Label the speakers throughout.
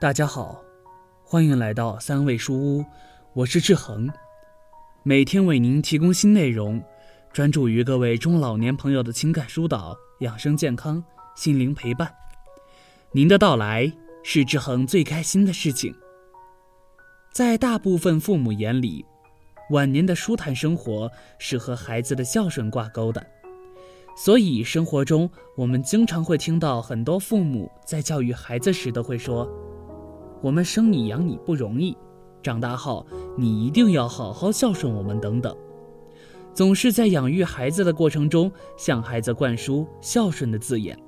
Speaker 1: 大家好，欢迎来到三味书屋，我是志恒，每天为您提供新内容，专注于各位中老年朋友的情感疏导、养生健康、心灵陪伴。您的到来是志恒最开心的事情。在大部分父母眼里，晚年的舒坦生活是和孩子的孝顺挂钩的，所以生活中我们经常会听到很多父母在教育孩子时都会说。我们生你养你不容易，长大后你一定要好好孝顺我们等等，总是在养育孩子的过程中向孩子灌输孝顺的字眼。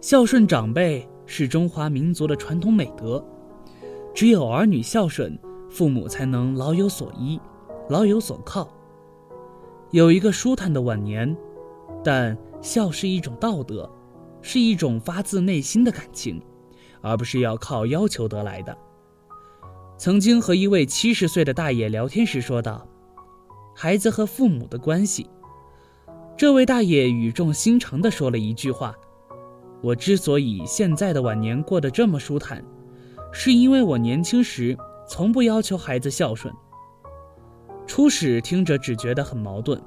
Speaker 1: 孝顺长辈是中华民族的传统美德，只有儿女孝顺，父母才能老有所依，老有所靠，有一个舒坦的晚年。但孝是一种道德，是一种发自内心的感情。而不是要靠要求得来的。曾经和一位七十岁的大爷聊天时说道：“孩子和父母的关系。”这位大爷语重心长地说了一句话：“我之所以现在的晚年过得这么舒坦，是因为我年轻时从不要求孩子孝顺。”初始听着只觉得很矛盾，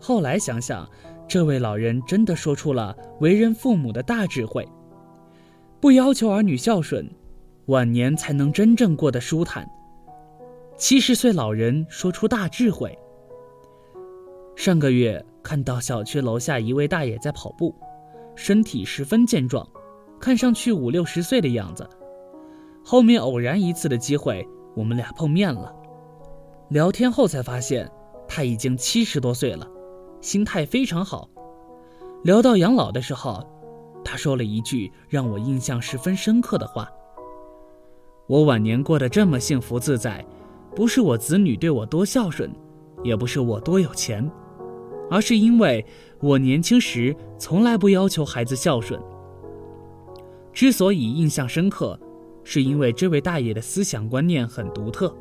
Speaker 1: 后来想想，这位老人真的说出了为人父母的大智慧。不要求儿女孝顺，晚年才能真正过得舒坦。七十岁老人说出大智慧。上个月看到小区楼下一位大爷在跑步，身体十分健壮，看上去五六十岁的样子。后面偶然一次的机会，我们俩碰面了，聊天后才发现他已经七十多岁了，心态非常好。聊到养老的时候。他说了一句让我印象十分深刻的话：“我晚年过得这么幸福自在，不是我子女对我多孝顺，也不是我多有钱，而是因为我年轻时从来不要求孩子孝顺。之所以印象深刻，是因为这位大爷的思想观念很独特。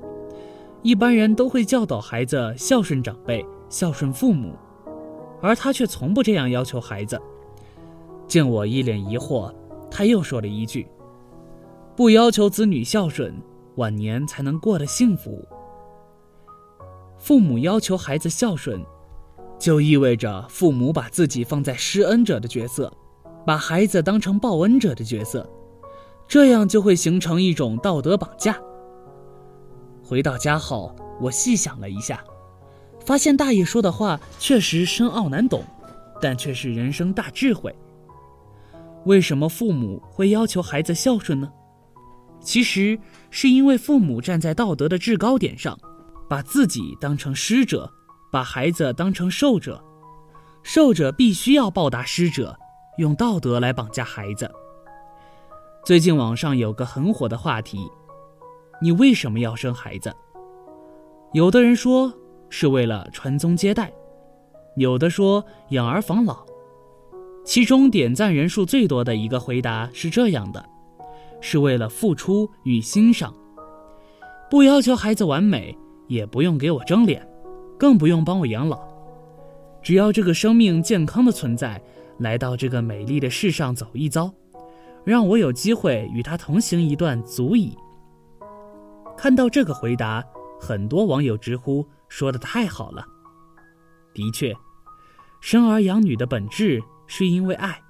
Speaker 1: 一般人都会教导孩子孝顺长辈、孝顺父母，而他却从不这样要求孩子。”见我一脸疑惑，他又说了一句：“不要求子女孝顺，晚年才能过得幸福。父母要求孩子孝顺，就意味着父母把自己放在施恩者的角色，把孩子当成报恩者的角色，这样就会形成一种道德绑架。”回到家后，我细想了一下，发现大爷说的话确实深奥难懂，但却是人生大智慧。为什么父母会要求孩子孝顺呢？其实是因为父母站在道德的制高点上，把自己当成施者，把孩子当成受者，受者必须要报答施者，用道德来绑架孩子。最近网上有个很火的话题：你为什么要生孩子？有的人说是为了传宗接代，有的说养儿防老。其中点赞人数最多的一个回答是这样的：是为了付出与欣赏，不要求孩子完美，也不用给我争脸，更不用帮我养老，只要这个生命健康的存在来到这个美丽的世上走一遭，让我有机会与他同行一段足矣。看到这个回答，很多网友直呼说的太好了。的确，生儿养女的本质。是因为爱，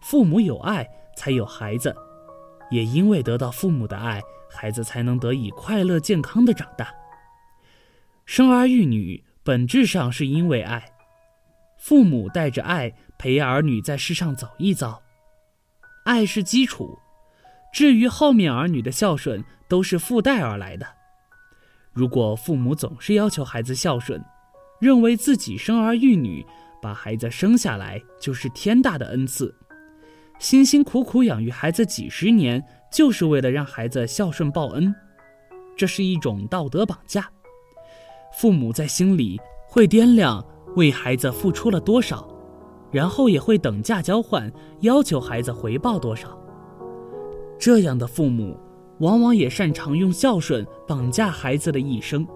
Speaker 1: 父母有爱才有孩子，也因为得到父母的爱，孩子才能得以快乐健康的长大。生儿育女本质上是因为爱，父母带着爱陪儿女在世上走一遭，爱是基础，至于后面儿女的孝顺都是附带而来的。如果父母总是要求孩子孝顺，认为自己生儿育女。把孩子生下来就是天大的恩赐，辛辛苦苦养育孩子几十年，就是为了让孩子孝顺报恩，这是一种道德绑架。父母在心里会掂量为孩子付出了多少，然后也会等价交换，要求孩子回报多少。这样的父母，往往也擅长用孝顺绑架孩子的一生。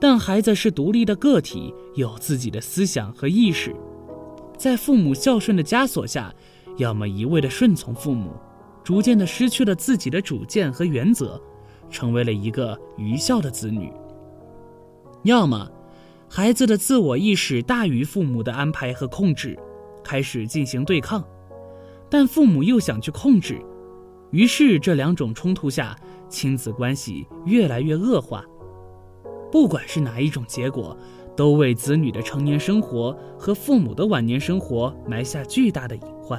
Speaker 1: 但孩子是独立的个体，有自己的思想和意识，在父母孝顺的枷锁下，要么一味的顺从父母，逐渐的失去了自己的主见和原则，成为了一个愚孝的子女；要么，孩子的自我意识大于父母的安排和控制，开始进行对抗，但父母又想去控制，于是这两种冲突下，亲子关系越来越恶化。不管是哪一种结果，都为子女的成年生活和父母的晚年生活埋下巨大的隐患。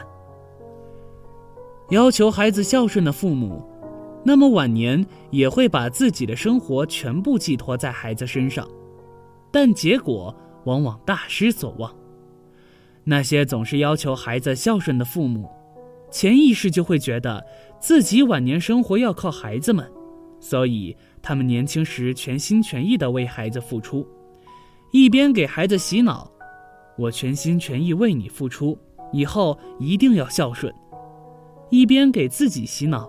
Speaker 1: 要求孩子孝顺的父母，那么晚年也会把自己的生活全部寄托在孩子身上，但结果往往大失所望。那些总是要求孩子孝顺的父母，潜意识就会觉得自己晚年生活要靠孩子们，所以。他们年轻时全心全意地为孩子付出，一边给孩子洗脑：“我全心全意为你付出，以后一定要孝顺；一边给自己洗脑：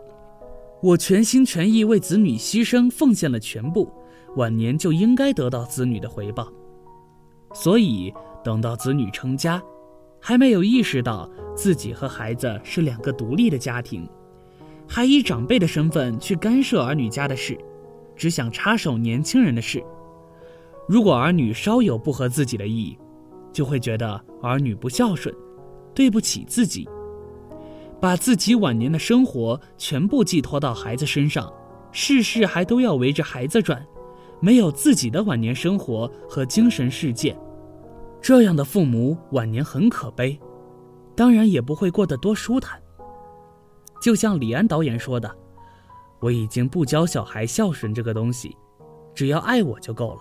Speaker 1: 我全心全意为子女牺牲奉献了全部，晚年就应该得到子女的回报。所以，等到子女成家，还没有意识到自己和孩子是两个独立的家庭，还以长辈的身份去干涉儿女家的事。”只想插手年轻人的事，如果儿女稍有不合自己的意，就会觉得儿女不孝顺，对不起自己，把自己晚年的生活全部寄托到孩子身上，事事还都要围着孩子转，没有自己的晚年生活和精神世界，这样的父母晚年很可悲，当然也不会过得多舒坦。就像李安导演说的。我已经不教小孩孝顺这个东西，只要爱我就够了。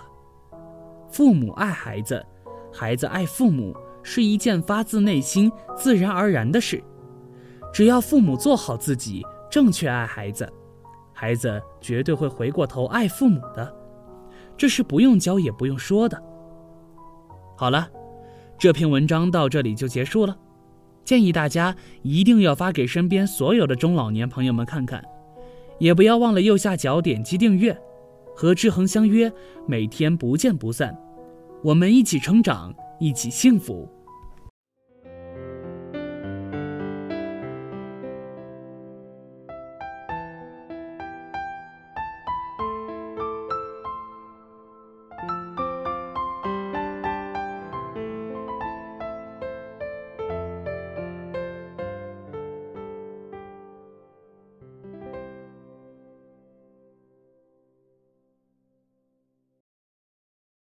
Speaker 1: 父母爱孩子，孩子爱父母，是一件发自内心、自然而然的事。只要父母做好自己，正确爱孩子，孩子绝对会回过头爱父母的，这是不用教也不用说的。好了，这篇文章到这里就结束了，建议大家一定要发给身边所有的中老年朋友们看看。也不要忘了右下角点击订阅，和志恒相约，每天不见不散。我们一起成长，一起幸福。